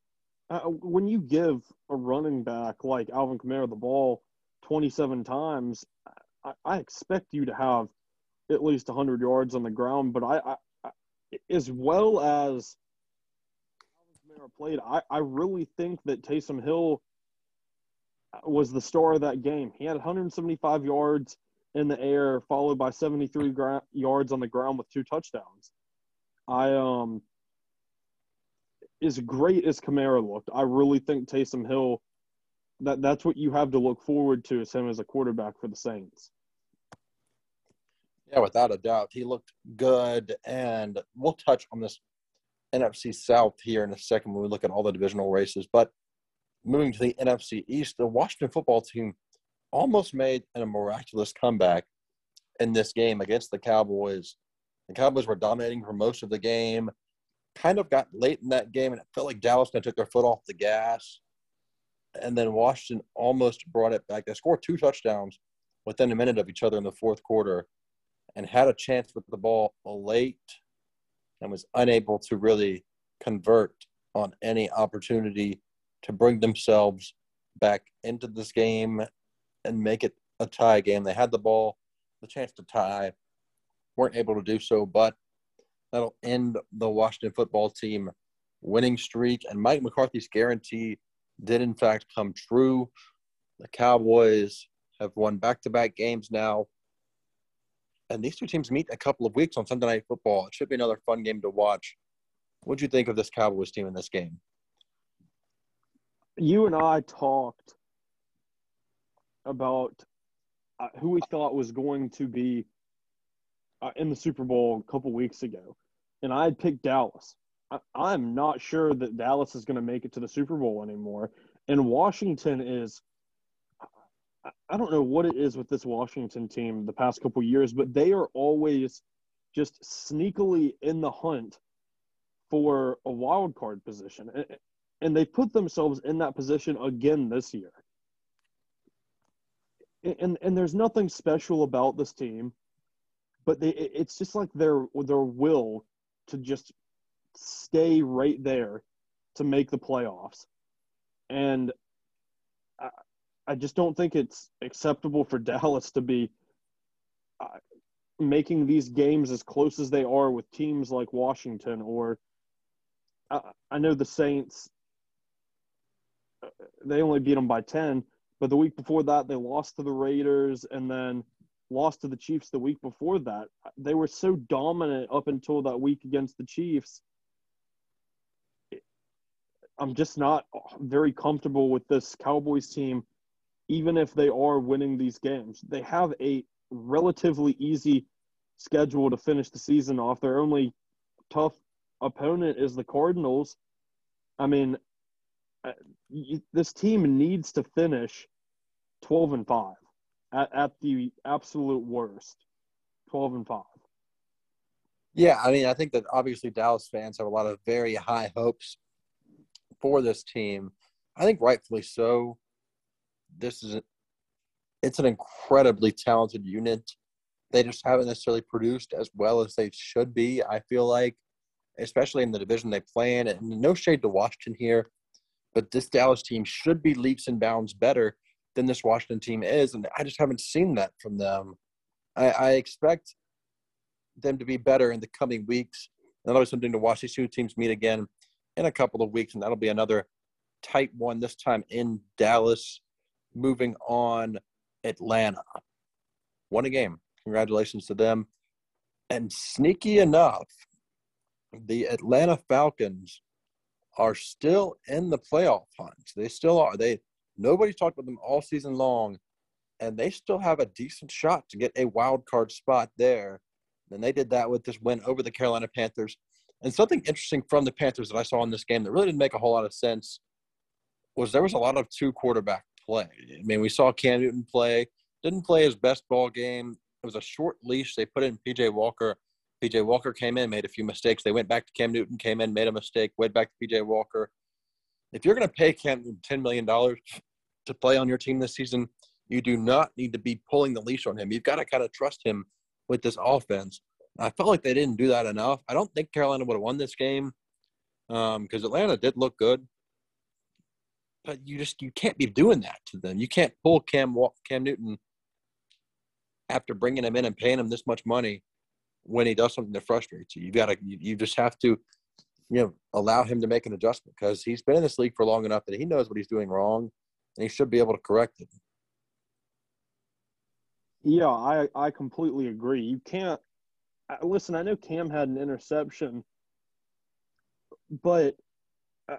uh when you give a running back like Alvin Kamara the ball 27 times, I, I expect you to have at least 100 yards on the ground. But I, I, as well as Alvin Kamara played, I, I really think that Taysom Hill was the star of that game. He had 175 yards in the air, followed by 73 gra- yards on the ground with two touchdowns. I um, as great as Kamara looked, I really think Taysom Hill. That that's what you have to look forward to as him as a quarterback for the Saints. Yeah, without a doubt, he looked good, and we'll touch on this NFC South here in a second when we look at all the divisional races. But moving to the NFC East, the Washington football team almost made a miraculous comeback in this game against the Cowboys. The Cowboys were dominating for most of the game. Kind of got late in that game, and it felt like Dallas kind of took their foot off the gas. And then Washington almost brought it back. They scored two touchdowns within a minute of each other in the fourth quarter and had a chance with the ball late and was unable to really convert on any opportunity to bring themselves back into this game and make it a tie game. They had the ball, the chance to tie, weren't able to do so, but that'll end the Washington football team winning streak. And Mike McCarthy's guarantee did, in fact, come true. The Cowboys have won back to back games now. And these two teams meet a couple of weeks on Sunday Night Football. It should be another fun game to watch. What do you think of this Cowboys team in this game? you and I talked about uh, who we thought was going to be uh, in the Super Bowl a couple weeks ago, and I picked Dallas. I, am not sure that Dallas is going to make it to the Super Bowl anymore, and Washington is. I don't know what it is with this Washington team the past couple years, but they are always just sneakily in the hunt for a wild card position and they put themselves in that position again this year. And and there's nothing special about this team, but they it's just like their their will to just stay right there to make the playoffs. And I, I just don't think it's acceptable for <laughs> Dallas to be uh, making these games as close as they are with teams like Washington or I, I know the Saints they only beat them by 10. But the week before that, they lost to the Raiders and then lost to the Chiefs the week before that. They were so dominant up until that week against the Chiefs. I'm just not very comfortable with this Cowboys team, even if they are winning these games. They have a relatively easy schedule to finish the season off. Their only tough opponent is the Cardinals. I mean, uh, this team needs to finish 12 and 5 at, at the absolute worst 12 and 5 yeah i mean i think that obviously dallas fans have a lot of very high hopes for this team. I think rightfully so. This is a, it's an incredibly talented unit. They just haven't necessarily produced as well as they should be i feel like especially in the division they play in. And no shade to washington here but this Dallas team should be leaps and bounds better than this Washington team is, and I just haven't seen that from them. I, I expect them to be better in the coming weeks. And that'll be something to watch these two teams meet again in a couple of weeks, and that'll be another tight one this time in Dallas. Moving on, Atlanta won a game. Congratulations to them. And sneaky enough, the Atlanta Falcons are still in the playoff hunt. They still are. They nobody's talked about them all season long, and they still have a decent shot to get a wild card spot there. And they did that with this win over the Carolina Panthers. And something interesting from the Panthers that I saw in this game that really didn't make a whole lot of sense was there was a lot of two quarterback play. I mean, we saw Cam Newton play, didn't play his best ball game. It was a short leash. They put in PJ Walker. PJ Walker came in, made a few mistakes. They went back to Cam Newton, came in, made a mistake, went back to PJ Walker. If you're going to pay Cam $10 million to play on your team this season, you do not need to be pulling the leash on him. You've got to kind of trust him with this offense. I felt like they didn't do that enough. I don't think Carolina would have won this game because um, Atlanta did look good, but you just you can't be doing that to them. You can't pull Cam Cam Newton after bringing him in and paying him this much money when he does something that frustrates you. You got to you, you just have to you know allow him to make an adjustment because he's been in this league for long enough that he knows what he's doing wrong and he should be able to correct it. Yeah, I I completely agree. You can't listen. I know Cam had an interception, but uh,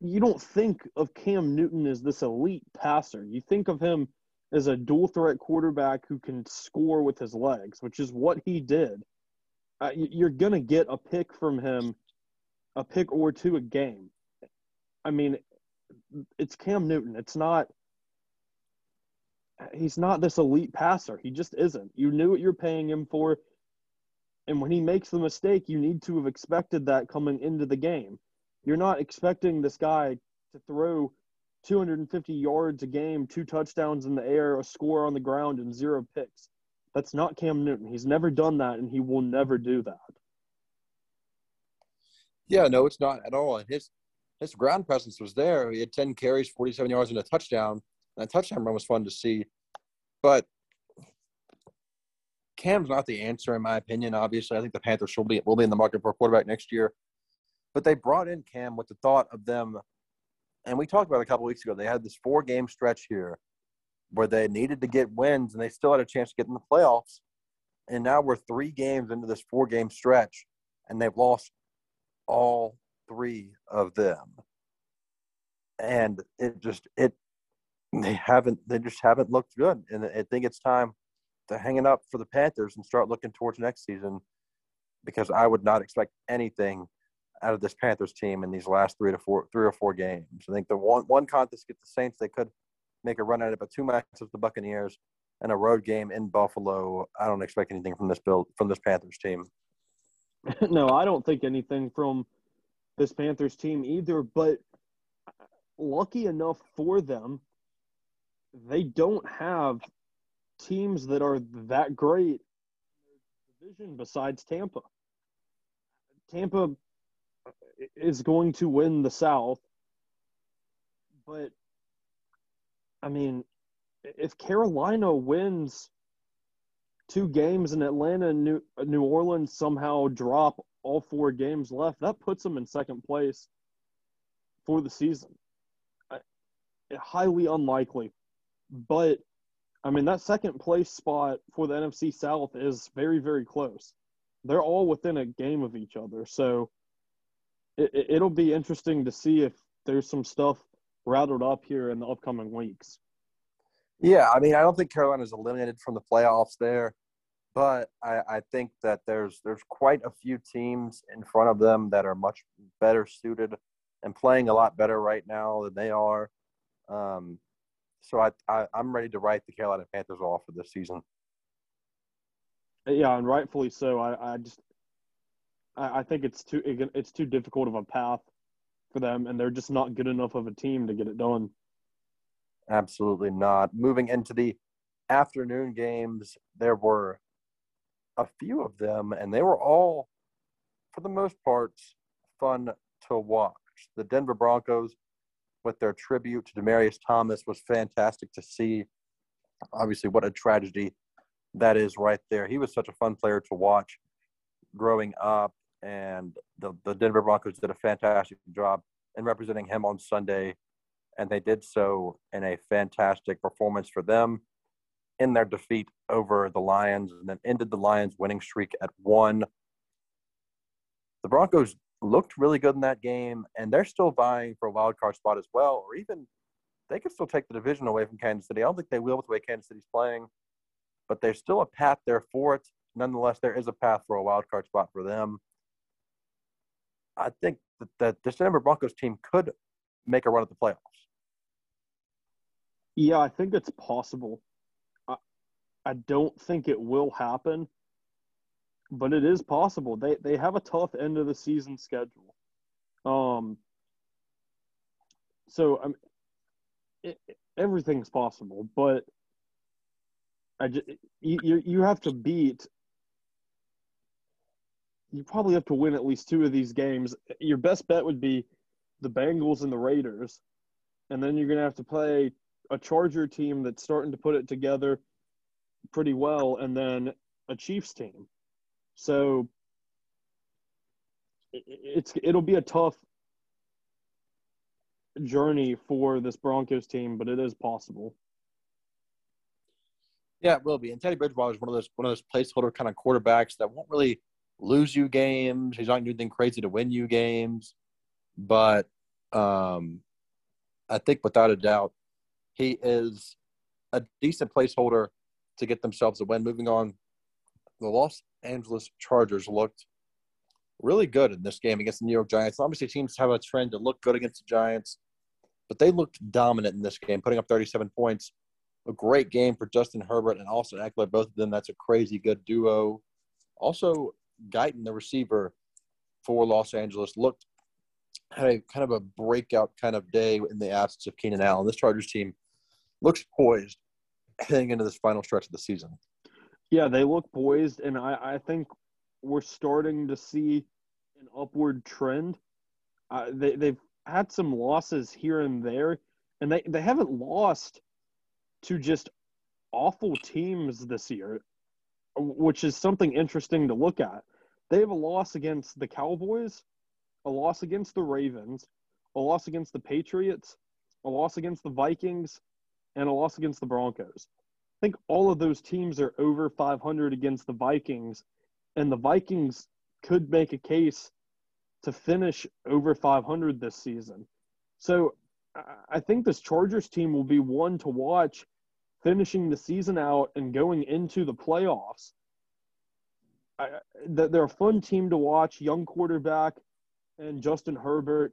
you don't think of Cam Newton as this elite passer. You think of him as a dual threat quarterback who can score with his legs, which is what he did. Uh, you're going to get a pick from him, a pick or two a game. I mean, it's Cam Newton. It's not. He's not this elite passer. He just isn't. You knew what you're paying him for. And when he makes the mistake, you need to have expected that coming into the game. You're not expecting this guy to throw 250 yards a game, two touchdowns in the air, a score on the ground, and zero picks. That's not Cam Newton. He's never done that, and he will never do that. Yeah, no, it's not at all. And his his ground presence was there. He had 10 carries, 47 yards, and a touchdown. And that touchdown run was fun to see. But Cam's not the answer, in my opinion. Obviously, I think the Panthers will be will be in the market for a quarterback next year. But they brought in Cam with the thought of them and we talked about a couple weeks ago. They had this four game stretch here where they needed to get wins and they still had a chance to get in the playoffs. And now we're three games into this four game stretch and they've lost all three of them. And it just, it, they haven't, they just haven't looked good. And I think it's time to hang it up for the Panthers and start looking towards next season because I would not expect anything out of this Panthers team in these last three to four, three or four games. I think the one one contest against the Saints, they could make a run at it, but two matches with the Buccaneers and a road game in Buffalo, I don't expect anything from this build from this Panthers team. <laughs> no, I don't think anything from this Panthers team either. But lucky enough for them, they don't have teams that are that great division besides Tampa. Tampa is going to win the South. But I mean, if Carolina wins two games and Atlanta and New, uh, New Orleans somehow drop all four games left, that puts them in second place for the season. I, highly unlikely. But I mean, that second place spot for the NFC South is very, very close. They're all within a game of each other. So it, it'll be interesting to see if there's some stuff rattled up here in the upcoming weeks. Yeah, I mean, I don't think Carolina's eliminated from the playoffs there, but I, I think that there's there's quite a few teams in front of them that are much better suited and playing a lot better right now than they are. Um, so I, I I'm ready to write the Carolina Panthers off for this season. Yeah, and rightfully so. I, I just I, I think it's too it's too difficult of a path for them, and they're just not good enough of a team to get it done. Absolutely not. Moving into the afternoon games, there were a few of them, and they were all, for the most part, fun to watch. The Denver Broncos, with their tribute to Demaryius Thomas, was fantastic to see. Obviously, what a tragedy that is right there. He was such a fun player to watch growing up and the, the Denver Broncos did a fantastic job in representing him on Sunday, and they did so in a fantastic performance for them in their defeat over the Lions, and then ended the Lions' winning streak at one. The Broncos looked really good in that game, and they're still vying for a wild card spot as well, or even they could still take the division away from Kansas City. I don't think they will with the way Kansas City's playing, but there's still a path there for it. Nonetheless, there is a path for a wild card spot for them. I think that, this Denver Broncos team could make a run at the playoffs. Yeah, I think it's possible. I, I don't think it will happen, but it is possible. They they have a tough end of the season schedule. Um. So I'm. Everything's possible, but I just, you you have to beat. You probably have to win at least two of these games. Your best bet would be the Bengals and the Raiders, and then you're gonna have to play a Charger team that's starting to put it together pretty well, and then a Chiefs team. So it's it'll be a tough journey for this Broncos team, but it is possible. Yeah, it will be. And Teddy Bridgewater is one of those one of those placeholder kind of quarterbacks that won't really lose you games. He's not going to do anything crazy to win you games, but um, I think without a doubt, he is a decent placeholder to get themselves a win. Moving on, the Los Angeles Chargers looked really good in this game against the New York Giants. Obviously, teams have a trend to look good against the Giants, but they looked dominant in this game, putting up 37 points. A great game for Justin Herbert and Austin Ekeler. Both of them, that's a crazy good duo. Also, Guyton, the receiver for Los Angeles, looked had a kind of a breakout kind of day in the absence of Keenan Allen. This Chargers team looks poised heading into this final stretch of the season. Yeah, they look poised, and I, I think we're starting to see an upward trend. Uh, they, they've had some losses here and there, and they, they haven't lost to just awful teams this year, which is something interesting to look at. They have a loss against the Cowboys, a loss against the Ravens, a loss against the Patriots, a loss against the Vikings, and a loss against the Broncos. I think all of those teams are over 500 against the Vikings, and the Vikings could make a case to finish over 500 this season. So I think this Chargers team will be one to watch finishing the season out and going into the playoffs. They're a fun team to watch, young quarterback and Justin Herbert.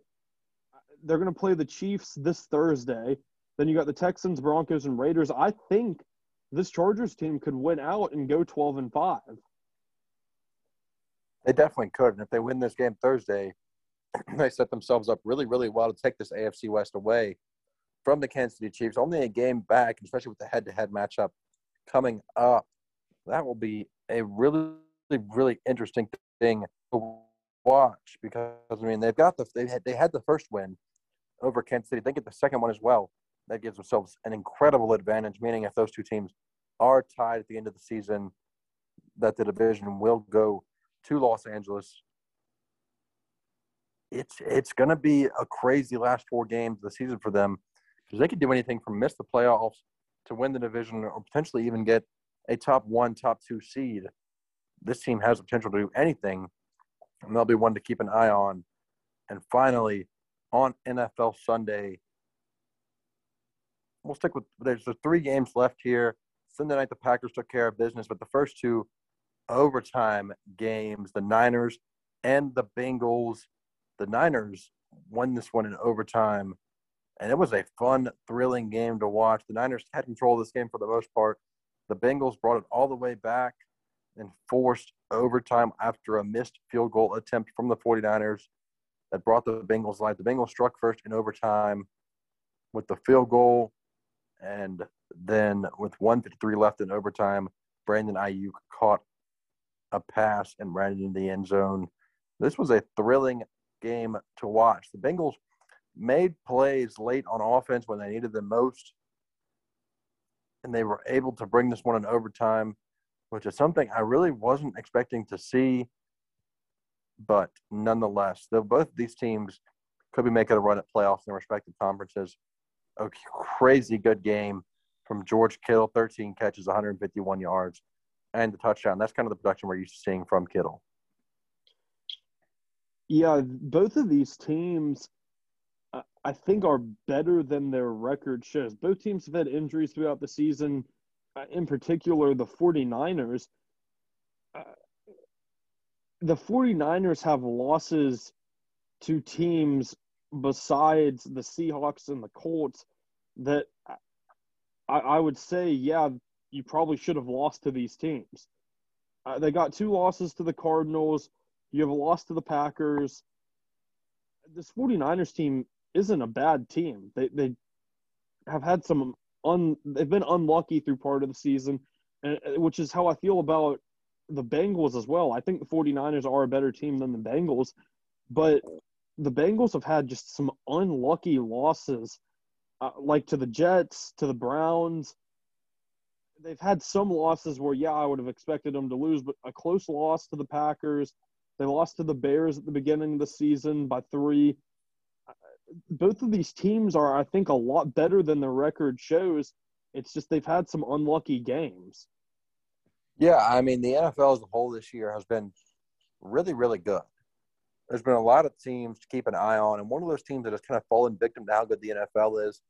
They're going to play the Chiefs this Thursday. Then you got the Texans, Broncos, and Raiders. I think this Chargers team could win out and go 12 and 5. They definitely could. And if they win this game Thursday, <clears throat> they set themselves up really, really well to take this AFC West away from the Kansas City Chiefs. Only a game back, especially with the head to head matchup coming up. That will be a really, really interesting thing to watch because, I mean, they've got the, they had, they had the first win over Kansas City. They get the second one as well. That gives themselves an incredible advantage, meaning if those two teams are tied at the end of the season, that the division will go to Los Angeles. It's it's going to be a crazy last four games of the season for them because they could do anything from miss the playoffs to win the division or potentially even get a top one, top two seed. This team has the potential to do anything, and they'll be one to keep an eye on. And finally, on NFL Sunday, we'll stick with there's the three games left here. Sunday night, the Packers took care of business, but the first two overtime games, the Niners and the Bengals. The Niners won this one in overtime, and it was a fun, thrilling game to watch. The Niners had control of this game for the most part. The Bengals brought it all the way back and forced overtime after a missed field goal attempt from the 49ers that brought the Bengals life. The Bengals struck first in overtime with the field goal, and then with 153 left in overtime, Brandon Aiyuk caught a pass and ran into the end zone. This was a thrilling game to watch. The Bengals made plays late on offense when they needed them most, and they were able to bring this one in overtime, which is something I really wasn't expecting to see. But nonetheless, though both these teams could be making a run at playoffs in their respective conferences. A crazy good game from George Kittle, 13 catches, 151 yards and the touchdown. That's kind of the production we're used to seeing from Kittle. Yeah, both of these teams, I think, are better than their record shows. Both teams have had injuries throughout the season. Uh, in particular, the 49ers. Uh, the 49ers have losses to teams besides the Seahawks and the Colts that I, I would say, yeah, you probably should have lost to these teams. Uh, they got two losses to the Cardinals. You have a loss to the Packers. This 49ers team isn't a bad team. They they have had some un they've been unlucky through part of the season, and, which is how I feel about the Bengals as well. I think the 49ers are a better team than the Bengals, but the Bengals have had just some unlucky losses, uh, like to the Jets, to the Browns. They've had some losses where, yeah, I would have expected them to lose, but a close loss to the Packers. They lost to the Bears at the beginning of the season by three. Both of these teams are, I think, a lot better than the record shows. It's just they've had some unlucky games. Yeah, I mean, the NFL as a whole this year has been really, really good there's been a lot of teams to keep an eye on, and one of those teams that has kind of fallen victim to how good the NFL is,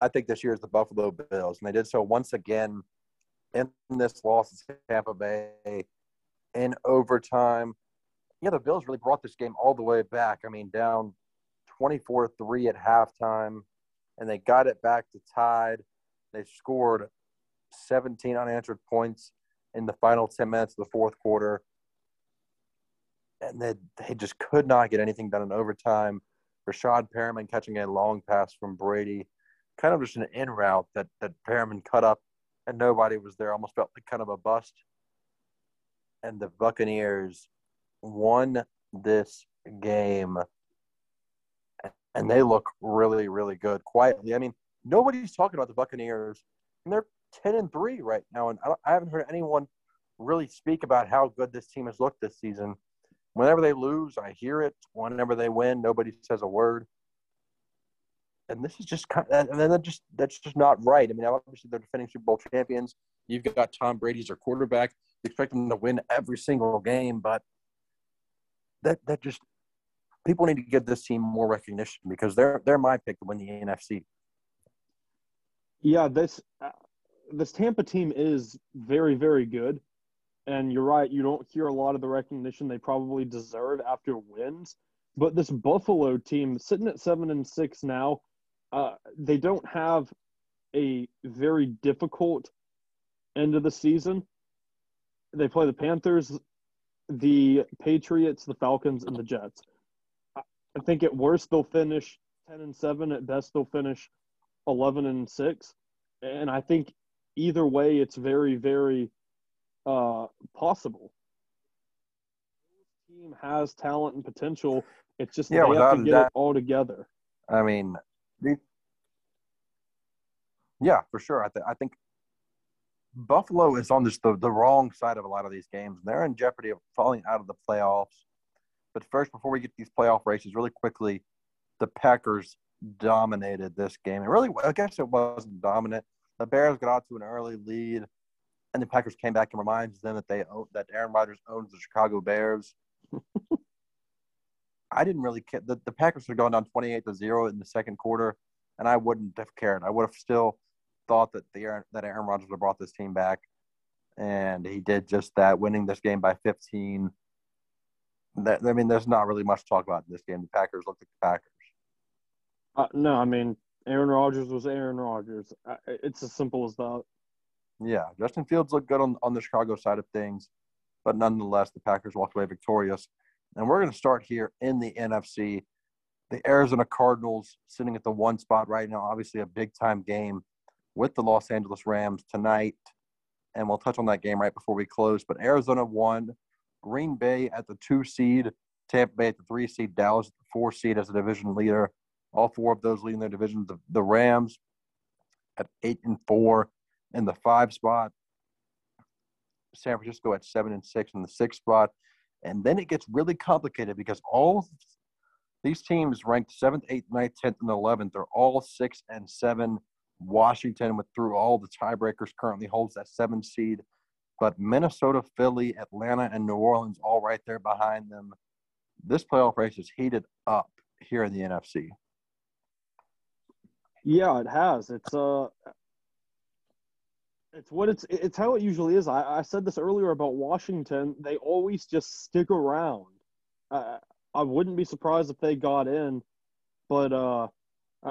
I think this year is the Buffalo Bills, and they did so once again in this loss to Tampa Bay in overtime. Yeah, the Bills really brought this game all the way back. I mean, down 24-3 at halftime, and they got it back to tied. They scored 17 unanswered points in the final 10 minutes of the fourth quarter and they, they just could not get anything done in overtime. Breshad Perriman catching a long pass from Brady, kind of just an in route that, that Perriman cut up and nobody was there. Almost felt like kind of a bust. And the Buccaneers won this game and they look really, really good quietly. I mean, nobody's talking about the Buccaneers, and they're 10 and 3 right now. And I, I haven't heard anyone really speak about how good this team has looked this season. Whenever they lose, I hear it. Whenever they win, nobody says a word. And this is just kind of, and then just that's just not right. I mean, obviously they're defending Super Bowl champions. You've got Tom Brady as your quarterback. You expect them to win every single game, but that that just people need to give this team more recognition because they're they're my pick to win the NFC. Yeah, this uh, this Tampa team is very very good. And you're right, you don't hear a lot of the recognition they probably deserve after wins. But this Buffalo team, sitting at seven and six now, uh, they don't have a very difficult end of the season. They play the Panthers, the Patriots, the Falcons, and the Jets. I think at worst they'll finish ten and seven. At best they'll finish eleven and six. And I think either way, it's very, very uh, possible. This team has talent and potential. It's just yeah, they have to get that, it all together. I mean, the, yeah, for sure. I, th- I think Buffalo is on this, the, the wrong side of a lot of these games. They're in jeopardy of falling out of the playoffs. But first, before we get these playoff races, really quickly, the Packers dominated this game. It really, I guess it wasn't dominant. The Bears got out to an early lead and the Packers came back and reminds them that they own, that Aaron Rodgers owns the Chicago Bears. <laughs> I didn't really care. The, the Packers had gone down 28 to 0 in the second quarter, and I wouldn't have cared. I would have still thought that the Aaron, that Aaron Rodgers would have brought this team back, and he did just that, winning this game by 15. That I mean, there's not really much to talk about in this game. The Packers looked like the Packers. Uh, no, I mean, Aaron Rodgers was Aaron Rodgers. It's as simple as that. Yeah, Justin Fields looked good on, on the Chicago side of things, but nonetheless, the Packers walked away victorious. And we're going to start here in the NFC. The Arizona Cardinals sitting at the one spot right now, obviously a big time game with the Los Angeles Rams tonight. And we'll touch on that game right before we close. But Arizona won, Green Bay at the two seed, Tampa Bay at the three seed, Dallas at the four seed as a division leader. All four of those leading their division. The, the Rams at eight and four, in the five spot. San Francisco at seven and six in the sixth spot. And then it gets really complicated because all these teams ranked seventh, eighth, ninth, tenth, and eleventh. They're all six and seven. Washington, with through all the tiebreakers, currently holds that seven seed. But Minnesota, Philly, Atlanta, and New Orleans all right there behind them. this playoff race is heated up here in the NFC. Yeah, it has. It's uh it's what it's it's how it usually is. I, I said this earlier about Washington. They always just stick around. I I wouldn't be surprised if they got in, but uh,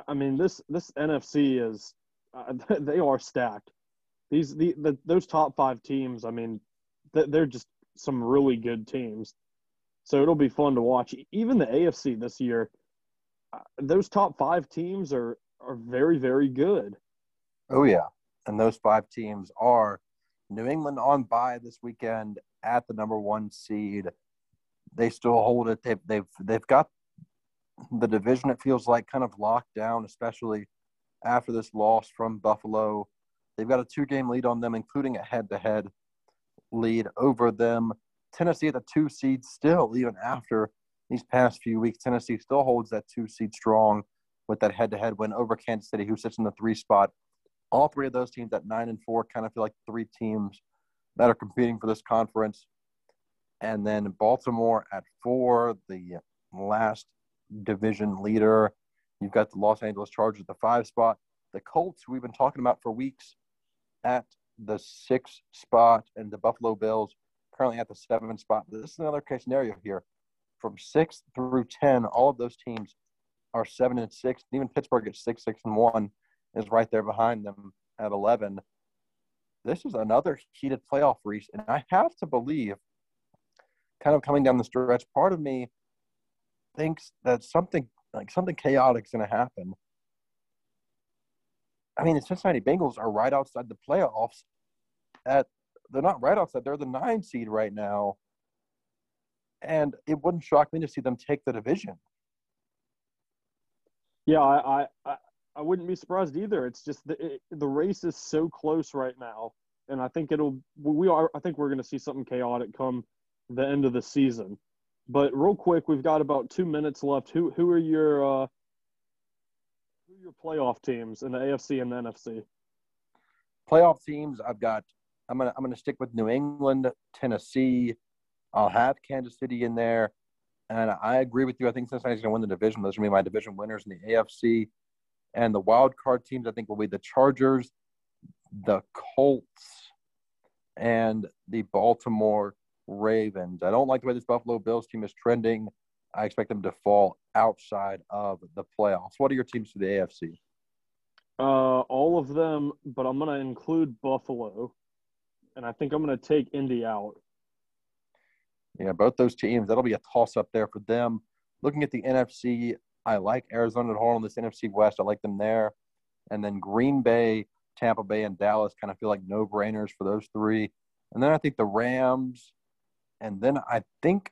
I mean this this NFC is uh, <laughs> they are stacked. These the, the those top five teams. I mean, they're just some really good teams. So it'll be fun to watch. Even the AFC this year, uh, those top five teams are are very very good. Oh yeah, and those five teams are New England on bye this weekend at the number one seed. They still hold it. They've they've they've got the division. It feels like kind of locked down, especially after this loss from Buffalo. They've got a two game lead on them, including a head to head lead over them. Tennessee at the two seed still, even after these past few weeks, Tennessee still holds that two seed strong with that head to head win over Kansas City, who sits in the three spot. All three of those teams at nine and four kind of feel like three teams that are competing for this conference. And then Baltimore at four, the last division leader. You've got the Los Angeles Chargers at the five spot. The Colts, we've been talking about for weeks, at the six spot, and the Buffalo Bills currently at the seven spot. This is another case scenario here. From six through ten, all of those teams are seven and six. Even Pittsburgh at six, six and one is right there behind them at eleven. This is another heated playoff race, and I have to believe, kind of coming down the stretch, part of me thinks that something like something chaotic is going to happen. I mean, the Cincinnati Bengals are right outside the playoffs. At they're not right outside; they're the nine seed right now, and it wouldn't shock me to see them take the division. Yeah, I I, I wouldn't be surprised either. It's just the it, the race is so close right now, and I think it'll we are I think we're going to see something chaotic come the end of the season. But real quick, we've got about two minutes left. Who who are your uh, your playoff teams in the AFC and the NFC? Playoff teams, I've got. I'm gonna I'm gonna stick with New England, Tennessee. I'll have Kansas City in there, and I agree with you. I think Cincinnati's gonna win the division. Those are gonna be my division winners in the AFC, and the wild card teams I think will be the Chargers, the Colts, and the Baltimore Ravens. I don't like the way this Buffalo Bills team is trending. I expect them to fall outside of the playoffs. What are your teams for the AFC? Uh, all of them, but I'm going to include Buffalo, and I think I'm going to take Indy out. Yeah, both those teams. That'll be a toss up there for them. Looking at the NFC, I like Arizona at home in this NFC West. I like them there. And then Green Bay, Tampa Bay, and Dallas kind of feel like no brainers for those three. And then I think the Rams, and then I think,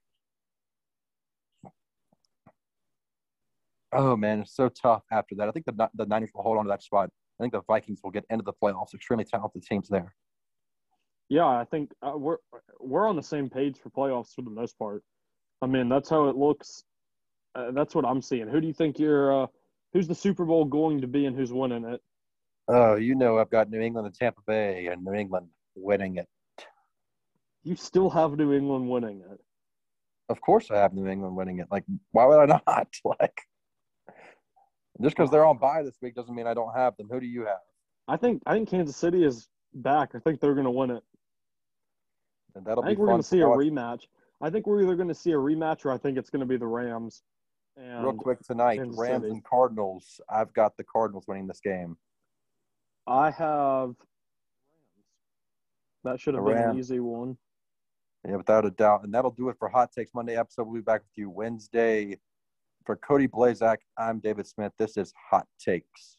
oh man, it's so tough after that. I think the the Niners will hold on to that spot. I think the Vikings will get into the playoffs. Extremely talented teams there. Yeah, I think uh, we're we're on the same page for playoffs for the most part. I mean, that's how it looks. Uh, that's what I'm seeing. Who do you think you're? Uh, who's the Super Bowl going to be, and who's winning it? Oh, you know, I've got New England and Tampa Bay, and New England winning it you still have New England winning it. Of course, I have New England winning it. Like, why would I not? <laughs> Like, just because they're on bye this week doesn't mean I don't have them. Who do you have? I think I think Kansas City is back. I think they're going to win it. And that'll I think we're going to see a rematch. I think we're either going to see a rematch or I think it's going to be the Rams. And Real quick tonight, Kansas Rams City. and Cardinals. I've got the Cardinals winning this game. I have. That should have been an easy one. Yeah, without a doubt. And that'll do it for Hot Takes Monday episode. We'll be back with you Wednesday. For Cody Blazak, I'm David Smith. This is Hot Takes.